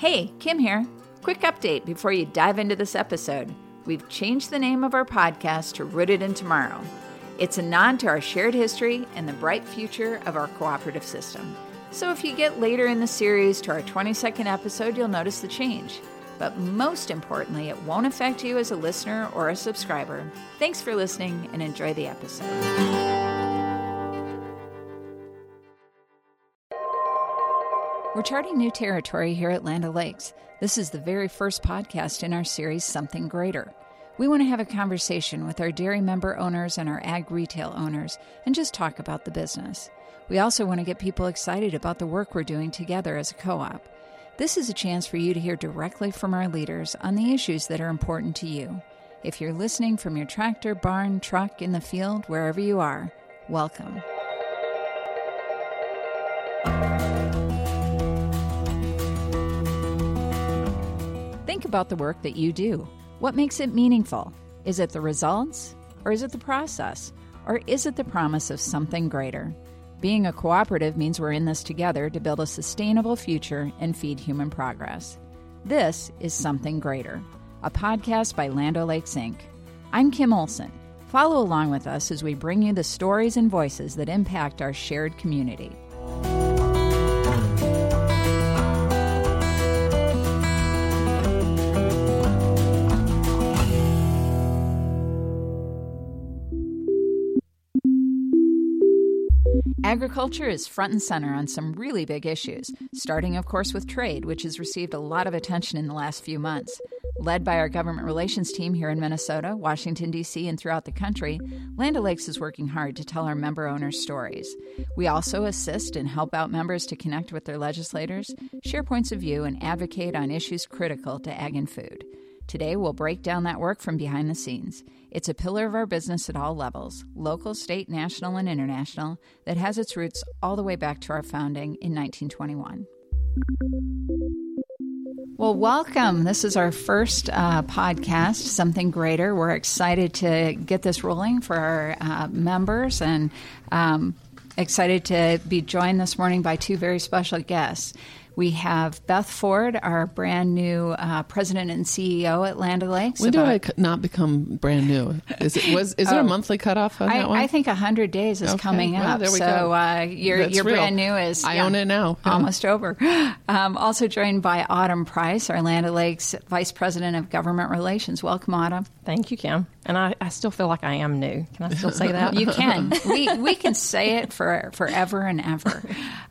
Hey, Kim here. Quick update before you dive into this episode. We've changed the name of our podcast to Rooted in Tomorrow. It's a nod to our shared history and the bright future of our cooperative system. So if you get later in the series to our 22nd episode, you'll notice the change. But most importantly, it won't affect you as a listener or a subscriber. Thanks for listening and enjoy the episode. We're charting new territory here at Land O'Lakes. This is the very first podcast in our series, Something Greater. We want to have a conversation with our dairy member owners and our ag retail owners and just talk about the business. We also want to get people excited about the work we're doing together as a co op. This is a chance for you to hear directly from our leaders on the issues that are important to you. If you're listening from your tractor, barn, truck, in the field, wherever you are, welcome. About the work that you do. What makes it meaningful? Is it the results? Or is it the process? Or is it the promise of something greater? Being a cooperative means we're in this together to build a sustainable future and feed human progress. This is Something Greater, a podcast by Land O'Lakes Inc. I'm Kim Olson. Follow along with us as we bring you the stories and voices that impact our shared community. Agriculture is front and center on some really big issues, starting, of course, with trade, which has received a lot of attention in the last few months. Led by our government relations team here in Minnesota, Washington, D.C., and throughout the country, Land O'Lakes is working hard to tell our member owners' stories. We also assist and help out members to connect with their legislators, share points of view, and advocate on issues critical to ag and food. Today, we'll break down that work from behind the scenes. It's a pillar of our business at all levels local, state, national, and international that has its roots all the way back to our founding in 1921. Well, welcome. This is our first uh, podcast, Something Greater. We're excited to get this rolling for our uh, members and um, excited to be joined this morning by two very special guests. We have Beth Ford, our brand new uh, president and CEO at Land O'Lakes. When do I not become brand new? Is it was is there a oh. monthly cutoff on I, that one? I think hundred days is okay. coming well, up. There we so go. Uh, your your real. brand new is I yeah, own it now. almost over. Um, also joined by Autumn Price, our Land O'Lakes vice president of government relations. Welcome, Autumn. Thank you, Kim. And I, I still feel like I am new. Can I still say that? you can. We we can say it for forever and ever.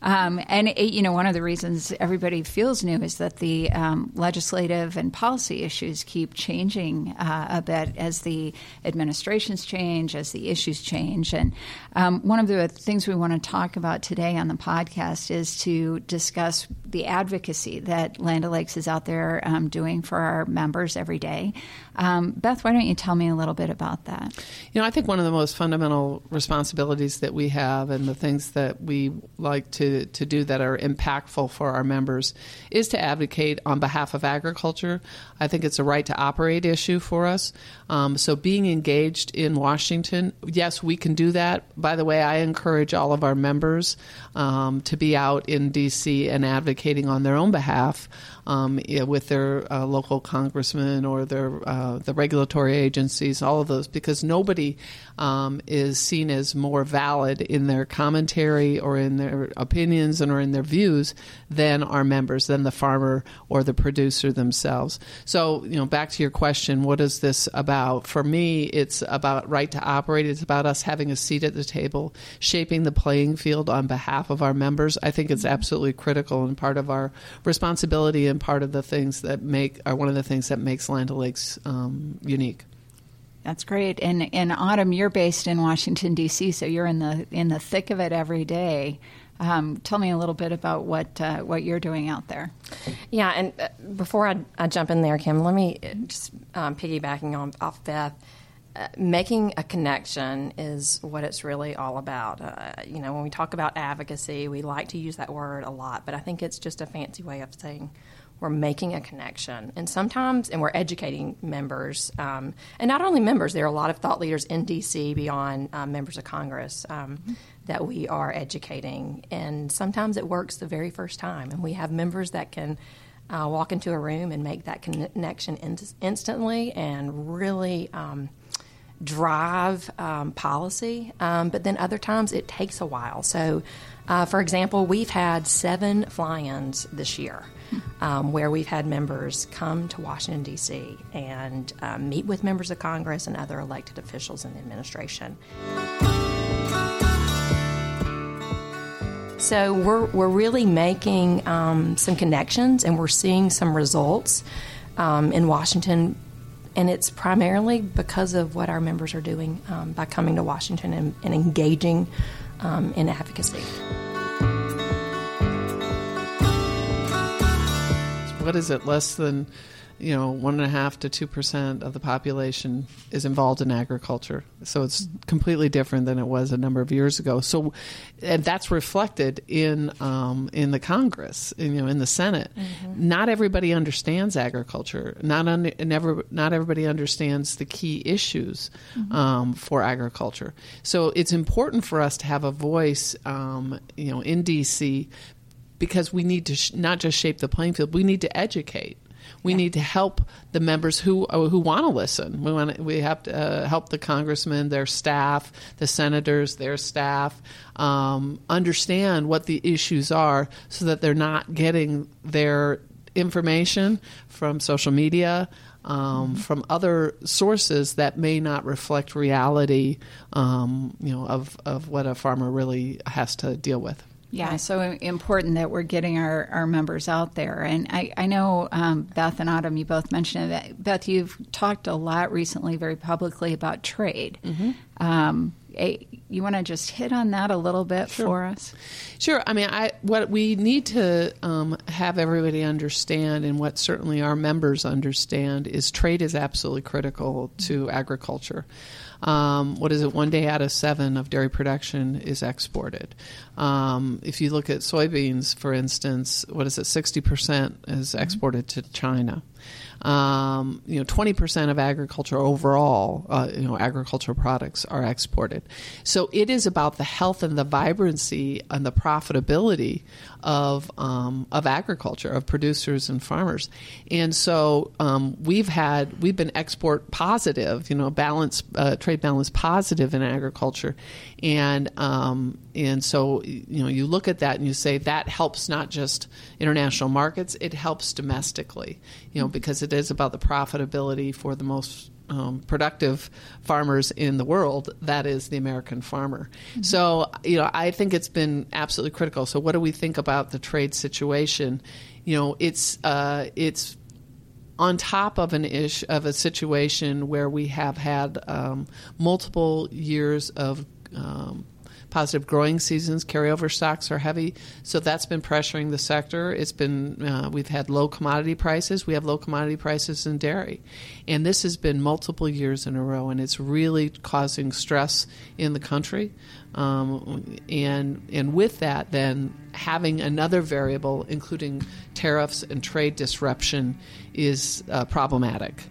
Um, and it, you know, one of the reasons everybody feels new is that the um, legislative and policy issues keep changing uh, a bit as the administrations change, as the issues change. And um, one of the things we want to talk about today on the podcast is to discuss the advocacy that Land O'Lakes is out there um, doing for our members every day. Um, Beth, why don't you tell me a little bit about that? You know, I think one of the most fundamental responsibilities that we have and the things that we like to, to do that are impactful for our members is to advocate on behalf of agriculture. I think it's a right to operate issue for us. Um, so being engaged in Washington, yes, we can do that. By the way, I encourage all of our members um, to be out in D.C. and advocating on their own behalf um, with their uh, local congressman or their uh, the regulatory agencies, all of those, because nobody um, is seen as more valid in their commentary or in their opinions and or in their views than our members, than the farmer or the producer themselves. So, you know, back to your question, what is this about? For me, it's about right to operate. It's about us having a seat at the table, shaping the playing field on behalf of our members. I think it's absolutely critical and part of our responsibility and part of the things that make are one of the things that makes Land O'Lakes um, unique. That's great. And in Autumn, you're based in Washington D.C., so you're in the in the thick of it every day. Um, tell me a little bit about what uh, what you're doing out there. Yeah, and uh, before I, I, jump in there, Kim, let me uh, just um, piggybacking on off Beth. Uh, making a connection is what it's really all about. Uh, you know, when we talk about advocacy, we like to use that word a lot, but I think it's just a fancy way of saying we're making a connection. And sometimes, and we're educating members, um, and not only members, there are a lot of thought leaders in DC beyond uh, members of Congress um, mm-hmm. that we are educating. And sometimes it works the very first time, and we have members that can. uh, walk into a room and make that connection in- instantly and really um, drive um, policy. Um, but then other times it takes a while. So, uh, for example, we've had seven fly ins this year. Um, where we've had members come to Washington, D.C., and uh, meet with members of Congress and other elected officials in the administration. So we're, we're really making um, some connections and we're seeing some results um, in Washington. And it's primarily because of what our members are doing um, by coming to Washington and, and engaging um, in advocacy. What is it? Less than you know, one and a half to two percent of the population is involved in agriculture. So it's completely different than it was a number of years ago. So, and that's reflected in um, in the Congress, you know, in the Senate. Mm-hmm. Not everybody understands agriculture. Not un- never not everybody understands the key issues mm-hmm. um, for agriculture. So it's important for us to have a voice, um, you know, in DC because we need to sh- not just shape the playing field. We need to educate. We yeah. need to help the members who uh, who want to listen. We want we have to uh, help the congressmen, their staff, the senators, their staff, um, understand what the issues are, so that they're not getting their information from social media. Um, mm-hmm. From other sources that may not reflect reality, um, you know, of, of what a farmer really has to deal with. Yeah, so important that we're getting our, our members out there. And I, I know um, Beth and Autumn, you both mentioned that. Beth, you've talked a lot recently, very publicly, about trade. Mm-hmm. Um, you want to just hit on that a little bit sure. for us? Sure. I mean, I what we need to um, have everybody understand, and what certainly our members understand, is trade is absolutely critical to agriculture. Um, what is it? One day out of seven of dairy production is exported. Um, if you look at soybeans, for instance, what is it? Sixty percent is mm-hmm. exported to China. Um, you know, 20% of agriculture overall, uh, you know, agricultural products are exported. So it is about the health and the vibrancy and the profitability of um, of agriculture, of producers and farmers. And so um, we've had we've been export positive, you know, balance uh, trade balance positive in agriculture, and um, and so you know you look at that and you say that helps not just international markets, it helps domestically, you know, because it is about the profitability for the most um, productive farmers in the world, that is the American farmer. Mm-hmm. So, you know, I think it's been absolutely critical. So, what do we think about the trade situation? You know, it's uh, it's on top of an ish of a situation where we have had um, multiple years of um, positive growing seasons. Carryover stocks are heavy, so that's been pressuring the sector. It's been uh, we've had low commodity prices. We have low commodity prices in dairy, and this has been multiple years in a row, and it's really causing stress in the country. Um, and and with that, then having another variable, including tariffs and trade disruption, is uh, problematic.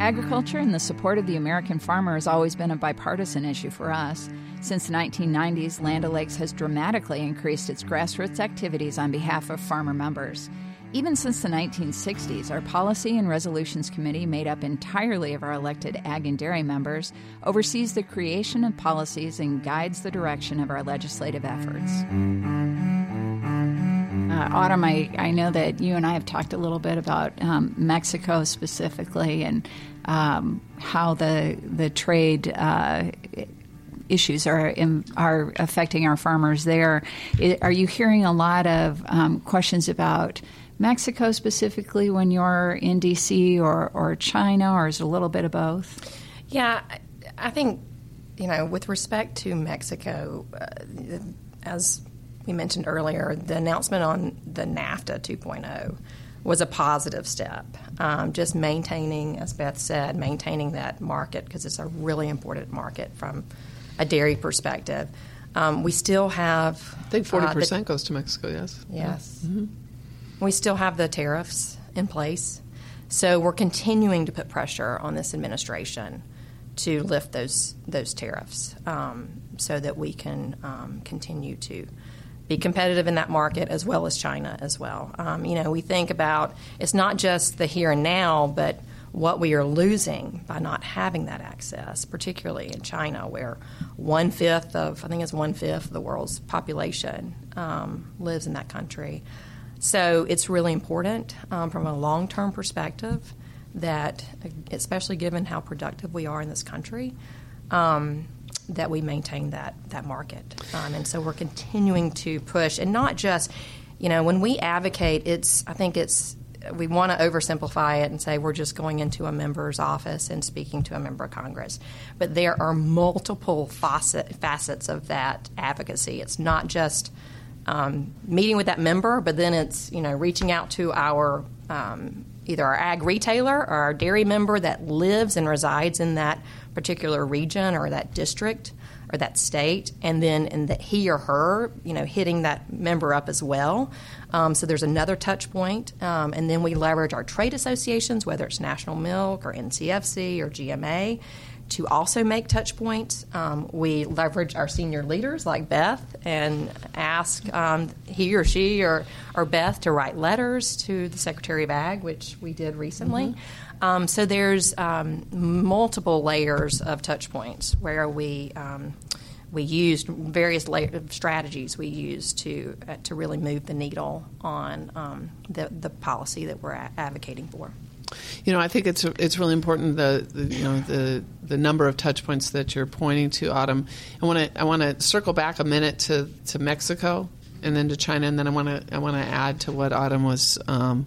Agriculture and the support of the American farmer has always been a bipartisan issue for us. Since the 1990s, Land O'Lakes has dramatically increased its grassroots activities on behalf of farmer members. Even since the 1960s, our Policy and Resolutions Committee, made up entirely of our elected ag and dairy members, oversees the creation of policies and guides the direction of our legislative efforts. Uh, Autumn, I, I know that you and I have talked a little bit about um, Mexico specifically and um, how the the trade uh, issues are in, are affecting our farmers there. Are you hearing a lot of um, questions about Mexico specifically when you're in DC or, or China, or is it a little bit of both? Yeah, I think you know with respect to Mexico, uh, as we mentioned earlier, the announcement on the NAFTA 2.0 was a positive step. Um, just maintaining, as Beth said, maintaining that market because it's a really important market from a dairy perspective. Um, we still have. I think 40% uh, the, goes to Mexico, yes. Yes. Mm-hmm. We still have the tariffs in place. So we're continuing to put pressure on this administration to lift those, those tariffs um, so that we can um, continue to be competitive in that market as well as China as well. Um, you know, we think about it's not just the here and now, but what we are losing by not having that access, particularly in China, where one fifth of I think it's one fifth of the world's population um, lives in that country. So it's really important um, from a long term perspective that, especially given how productive we are in this country, um, that we maintain that that market. Um, and so we're continuing to push, and not just, you know, when we advocate, it's I think it's we want to oversimplify it and say we're just going into a member's office and speaking to a member of Congress. But there are multiple facet, facets of that advocacy. It's not just um, meeting with that member, but then it's you know reaching out to our um, either our ag retailer or our dairy member that lives and resides in that particular region or that district or that state, and then and that he or her, you know, hitting that member up as well. Um, so there's another touch point, um, and then we leverage our trade associations, whether it's National Milk or NCFC or GMA, to also make touch points. Um, we leverage our senior leaders like Beth and ask um, he or she or, or Beth to write letters to the Secretary of Ag, which we did recently. Mm-hmm. Um, so there's um, multiple layers of touch points where we um, we used various strategies we used to uh, to really move the needle on um, the the policy that we're a- advocating for. You know, I think it's it's really important the, the, you know the the number of touch points that you're pointing to, Autumn. I want to I want to circle back a minute to, to Mexico and then to China, and then I want to I want to add to what Autumn was um,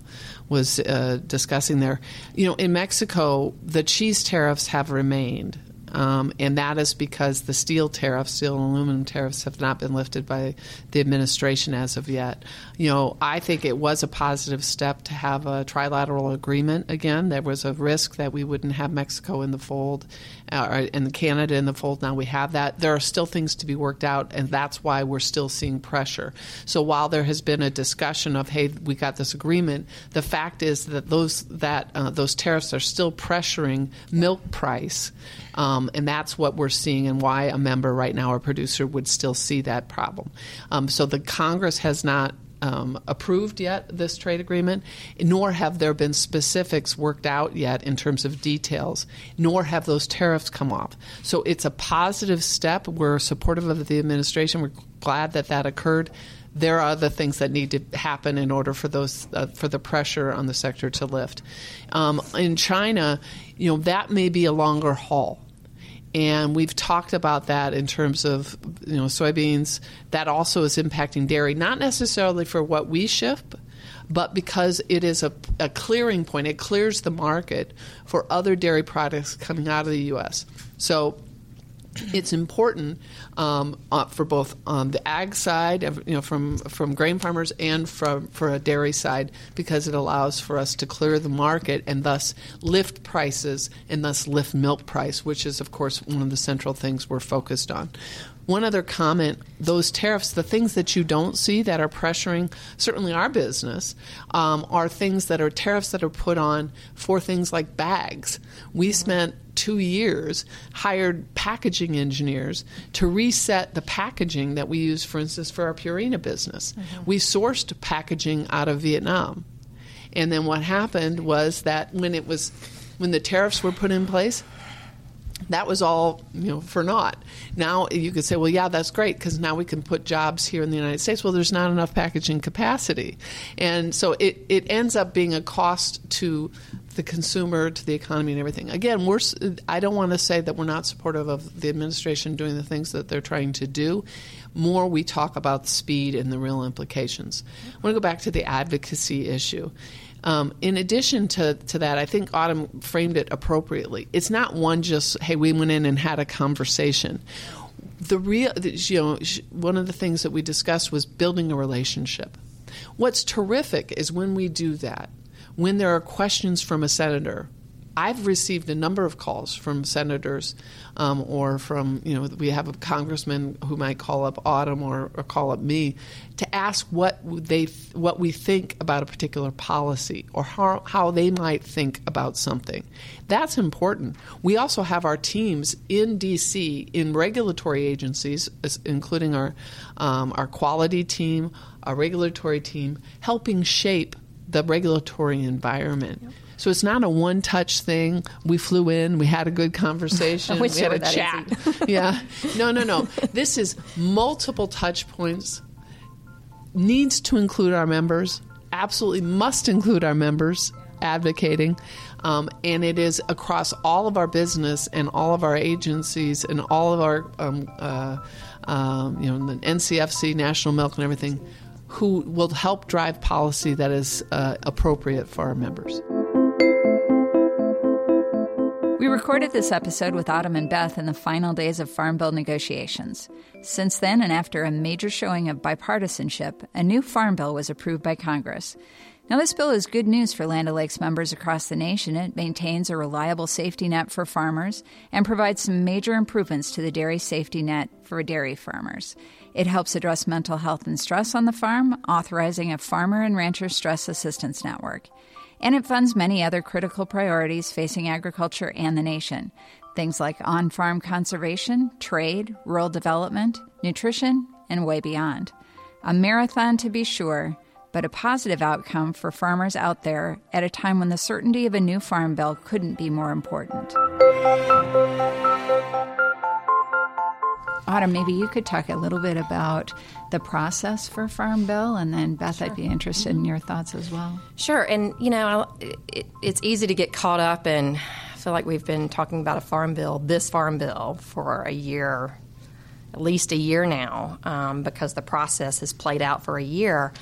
was uh, discussing there. You know, in Mexico, the cheese tariffs have remained. Um, and that is because the steel tariffs, steel and aluminum tariffs, have not been lifted by the administration as of yet. You know, I think it was a positive step to have a trilateral agreement again. There was a risk that we wouldn't have Mexico in the fold uh, and Canada in the fold. Now we have that. There are still things to be worked out, and that's why we're still seeing pressure. So while there has been a discussion of, hey, we got this agreement, the fact is that those that uh, those tariffs are still pressuring milk price. Um, and that's what we're seeing, and why a member right now, a producer, would still see that problem. Um, so the Congress has not um, approved yet this trade agreement, nor have there been specifics worked out yet in terms of details, nor have those tariffs come off. So it's a positive step. We're supportive of the administration. We're glad that that occurred. There are other things that need to happen in order for those uh, for the pressure on the sector to lift. Um, in China, you know that may be a longer haul and we've talked about that in terms of you know soybeans. That also is impacting dairy, not necessarily for what we ship, but because it is a, a clearing point. It clears the market for other dairy products coming out of the U.S. So it's important um, uh, for both on the ag side, you know, from from grain farmers and from for a dairy side, because it allows for us to clear the market and thus lift prices and thus lift milk price, which is of course one of the central things we're focused on. One other comment those tariffs, the things that you don't see that are pressuring certainly our business, um, are things that are tariffs that are put on for things like bags. We spent two years hired packaging engineers to reset the packaging that we use, for instance, for our Purina business. Mm-hmm. We sourced packaging out of Vietnam. And then what happened was that when it was when the tariffs were put in place, that was all you know for naught. Now you could say, well, yeah, that's great because now we can put jobs here in the United States. Well, there's not enough packaging capacity, and so it it ends up being a cost to the consumer to the economy and everything. Again, we're I don't want to say that we're not supportive of the administration doing the things that they're trying to do. More we talk about speed and the real implications. I want to go back to the advocacy issue. Um, in addition to, to that, I think Autumn framed it appropriately. It's not one just, hey, we went in and had a conversation. The real, you know, one of the things that we discussed was building a relationship. What's terrific is when we do that, when there are questions from a senator I've received a number of calls from senators um, or from, you know, we have a congressman who might call up Autumn or, or call up me to ask what they what we think about a particular policy or how, how they might think about something. That's important. We also have our teams in D.C. in regulatory agencies, including our um, our quality team, our regulatory team, helping shape the regulatory environment. Yep. So it's not a one touch thing. We flew in, we had a good conversation, we had a chat. yeah. No, no, no. This is multiple touch points, needs to include our members, absolutely must include our members advocating. Um, and it is across all of our business and all of our agencies and all of our, um, uh, um, you know, the NCFC, National Milk, and everything, who will help drive policy that is uh, appropriate for our members. We recorded this episode with Autumn and Beth in the final days of Farm Bill negotiations. Since then, and after a major showing of bipartisanship, a new Farm Bill was approved by Congress. Now, this bill is good news for Land O'Lakes members across the nation. It maintains a reliable safety net for farmers and provides some major improvements to the dairy safety net for dairy farmers. It helps address mental health and stress on the farm, authorizing a farmer and rancher stress assistance network and it funds many other critical priorities facing agriculture and the nation. Things like on farm conservation, trade, rural development, nutrition, and way beyond. A marathon to be sure, but a positive outcome for farmers out there at a time when the certainty of a new farm bill couldn't be more important. Autumn, maybe you could talk a little bit about the process for Farm Bill, and then Beth, sure. I'd be interested in your thoughts as well. Sure, and you know, it, it's easy to get caught up and I feel like we've been talking about a Farm Bill, this Farm Bill, for a year, at least a year now, um, because the process has played out for a year.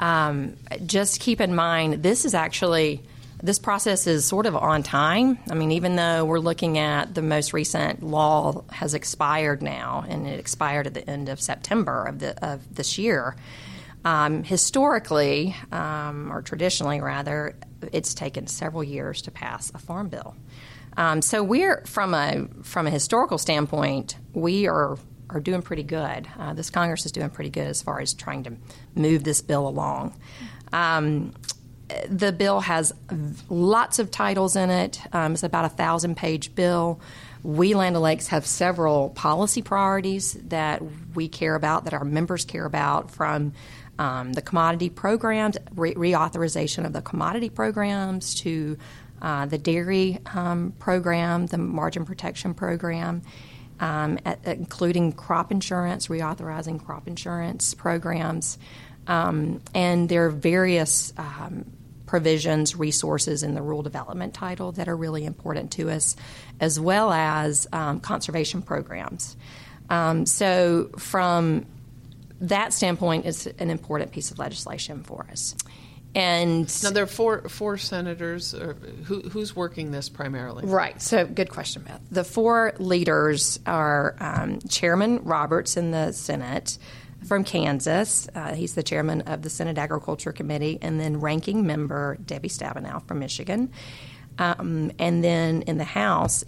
Um, just keep in mind, this is actually this process is sort of on time. I mean, even though we're looking at the most recent law has expired now, and it expired at the end of September of, the, of this year. Um, historically, um, or traditionally rather, it's taken several years to pass a farm bill. Um, so we're from a from a historical standpoint, we are are doing pretty good. Uh, this Congress is doing pretty good as far as trying to move this bill along. Um, the bill has lots of titles in it. Um, it's about a thousand page bill. We Land O'Lakes have several policy priorities that we care about, that our members care about, from um, the commodity programs, re- reauthorization of the commodity programs, to uh, the dairy um, program, the margin protection program, um, at, including crop insurance, reauthorizing crop insurance programs. Um, and there are various um, provisions, resources in the rural development title that are really important to us, as well as um, conservation programs. Um, so, from that standpoint, it's an important piece of legislation for us. And now there are four four senators. Who, who's working this primarily? Right. So, good question, Beth. The four leaders are um, Chairman Roberts in the Senate from Kansas. Uh, he's the chairman of the Senate Agriculture Committee, and then ranking member Debbie Stabenow from Michigan. Um, and then in the House,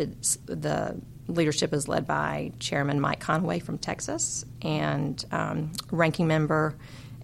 the leadership is led by Chairman Mike Conaway from Texas and um, ranking member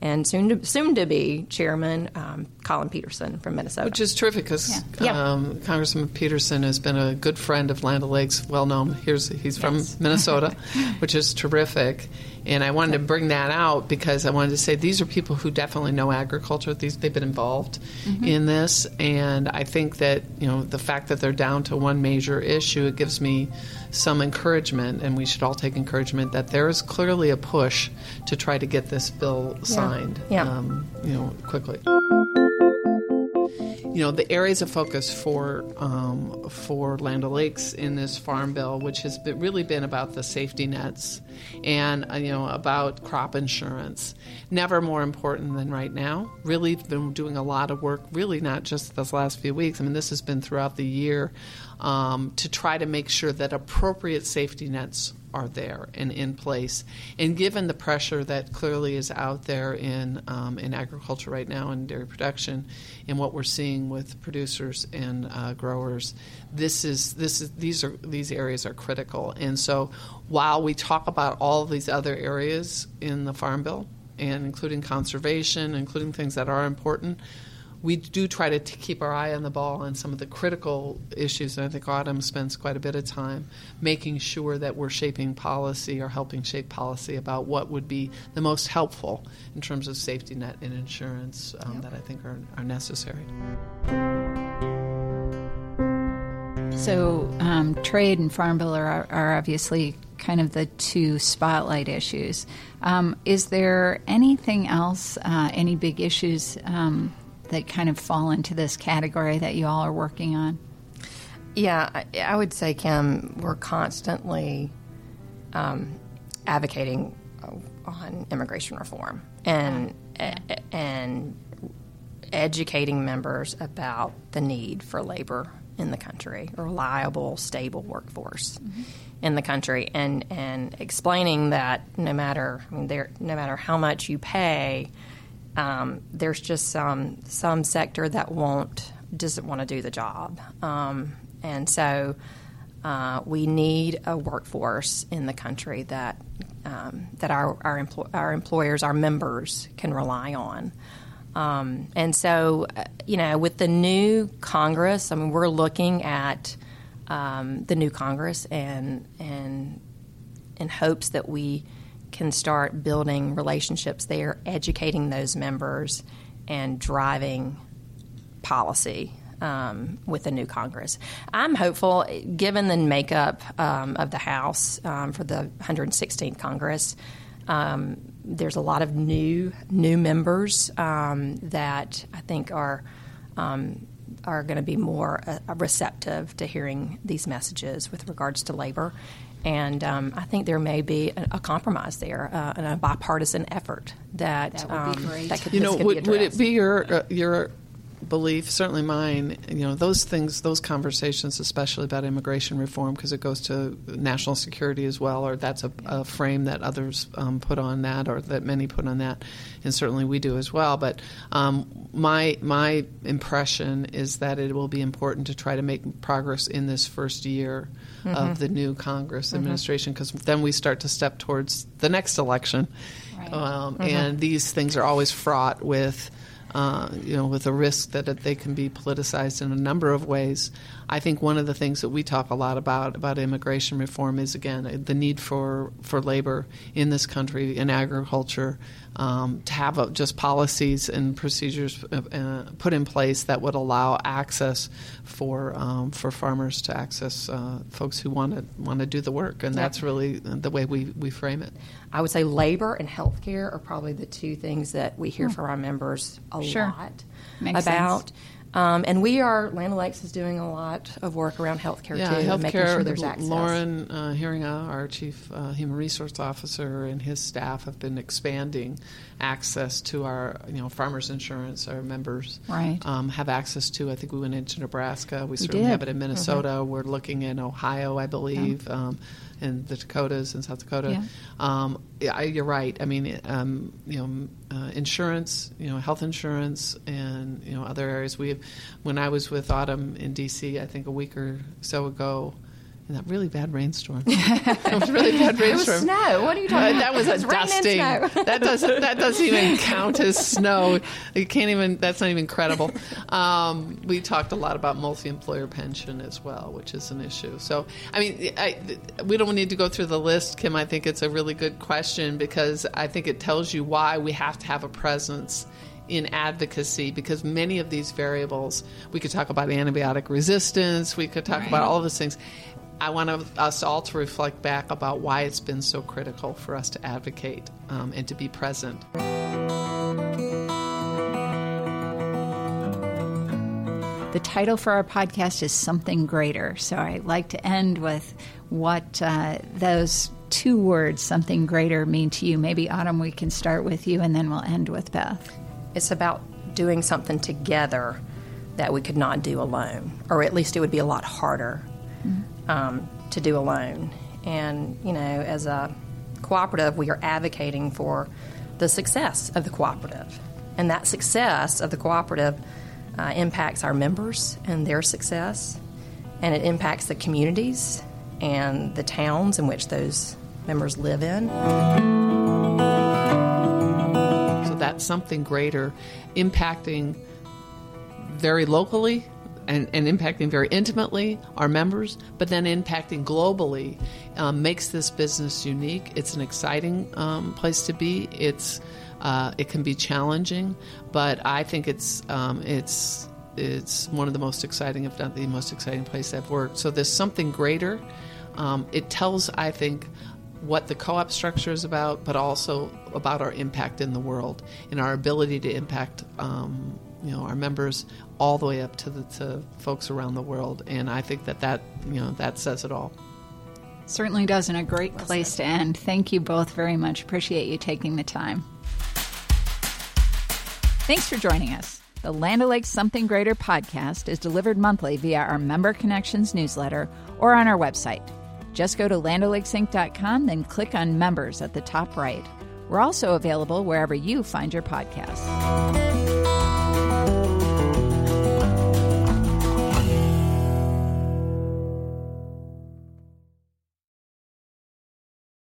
and soon to, soon to be chairman um, Collin Peterson from Minnesota. Which is terrific because yeah. um, Congressman Peterson has been a good friend of Land O'Lakes, well known. Here's, he's from yes. Minnesota, which is terrific. And I wanted to bring that out because I wanted to say these are people who definitely know agriculture. These, they've been involved mm-hmm. in this. And I think that, you know, the fact that they're down to one major issue, it gives me some encouragement, and we should all take encouragement that there is clearly a push to try to get this bill signed, yeah. Yeah. Um, you know, quickly you know the areas of focus for um, for Land O'Lakes in this farm bill, which has been, really been about the safety nets and uh, you know about crop insurance. Never more important than right now. Really been doing a lot of work. Really not just this last few weeks. I mean, this has been throughout the year um, to try to make sure that appropriate safety nets are there and in place. And given the pressure that clearly is out there in um, in agriculture right now and dairy production, and what we're seeing with producers and uh, growers, this is this is these are these areas are critical. And so, while we talk about all these other areas in the Farm Bill, and including conservation, including things that are important we do try to t- keep our eye on the ball on some of the critical issues, and I think Autumn spends quite a bit of time making sure that we're shaping policy or helping shape policy about what would be the most helpful in terms of safety net and insurance um, yep. that I think are, are necessary. So, um, trade and farm bill are, are, obviously kind of the two spotlight issues. Um, is there anything else, uh, any big issues um, that kind of fall into this category that you all are working on? Yeah, I, I would say, Kim, we're constantly um, advocating on immigration reform and and educating members about the need for labor in the country, a reliable, stable workforce mm-hmm. in the country, and and explaining that no matter I mean, there, no matter how much you pay um, there's just some some sector that won't doesn't want to do the job, um, and so uh, we need a workforce in the country that um, that our our, empl- our, employers, our members, can rely on. Um, and so, uh, you know, with the new Congress, I mean, we're looking at um, the new Congress and and in hopes that we can start building relationships there, educating those members, and driving policy um, with the new Congress. I'm hopeful, given the makeup um, of the House um, for the 116th Congress. Um, there's a lot of new new members um, that I think are um, are going to be more uh, receptive to hearing these messages with regards to labor and um, I think there may be a, a compromise there uh, and a bipartisan effort that that, would be um, that could, you know, would, would, it be your uh, your belief, certainly mine, you know, those things, those conversations, especially about immigration reform, because it goes to national security as well, or that's a, a frame that others um, put on that, or that many put on that, and certainly we do as well. But um, my my impression is that it will be important to try to make progress in this first year mm-hmm. of the new Congress mm-hmm. administration, because then we start to step towards the next election, right. um, mm-hmm. and these things are always fraught with uh, you know, with a risk that they can be politicized in a number of ways. I think one of the things that we talk a lot about about immigration reform is again the need for for labor in this country in agriculture um, to have a, just policies and procedures uh, uh, put in place that would allow access for um, for farmers to access uh, folks who want to want to do the work, and yep. that's really the way we, we frame it. I would say labor and healthcare are probably the two things that we hear hmm. from our members a sure. lot Makes about. Sense. Um, and we are, Land O'Lakes is doing a lot of work around healthcare yeah, too, healthcare, making sure there's access. Loren uh, Heeringa, our Chief uh, Human Resource Officer, and his staff have been expanding access to our, you know, farmers insurance. Our members right. um, have access to. I think we went into Nebraska. We, we certainly did. have it in Minnesota. Mm-hmm. We're looking in Ohio, I believe. Yeah. Um, in the Dakotas and South Dakota. Yeah. Um, yeah, you're right. I mean, um, you know, uh, insurance, you know, health insurance, and you know, other areas. We, have, when I was with Autumn in D.C., I think a week or so ago, that really bad rainstorm. it was really bad rainstorm. It was snow. What are you talking uh, That was a dusting. that doesn't that doesn't even count as snow. You can't even. That's not even credible. Um, we talked a lot about multi-employer pension as well, which is an issue. So, I mean, I, we don't need to go through the list, Kim. I think it's a really good question because I think it tells you why we have to have a presence in advocacy because many of these variables, we could talk about antibiotic resistance, we could talk right. about all of those things. I want us all to reflect back about why it's been so critical for us to advocate um, and to be present. The title for our podcast is Something Greater. So I like to end with what uh, those two words, something greater, mean to you. Maybe, Autumn, we can start with you and then we'll end with Beth. It's about doing something together that we could not do alone, or at least it would be a lot harder um, to do alone. And, you know, as a cooperative, we are advocating for the success of the cooperative. And that success of the cooperative uh, impacts our members and their success, and it impacts the communities and the towns in which those members live in. So that's something greater, impacting very locally and, and, impacting very intimately our members, but then impacting globally um, makes this business unique. It's an exciting um, place to be. It's uh, it can be challenging, but I think it's um, it's it's one of the most exciting, if not the most exciting place I've worked. So there's something greater. Um, it tells, I think, what the co-op structure is about, but also about our impact in the world and our ability to impact, um, you know, our members all the way up to the to folks around the world. And I think that that you know that says it all. Certainly does, and a great place to end. Thank you both very much. Appreciate you taking the time. Thanks for joining us. The Land O'Lakes Something Greater podcast is delivered monthly via our Member Connections newsletter or on our website. Just go to landolakesinc.com, then click on Members at the top right. We're also available wherever you find your podcasts.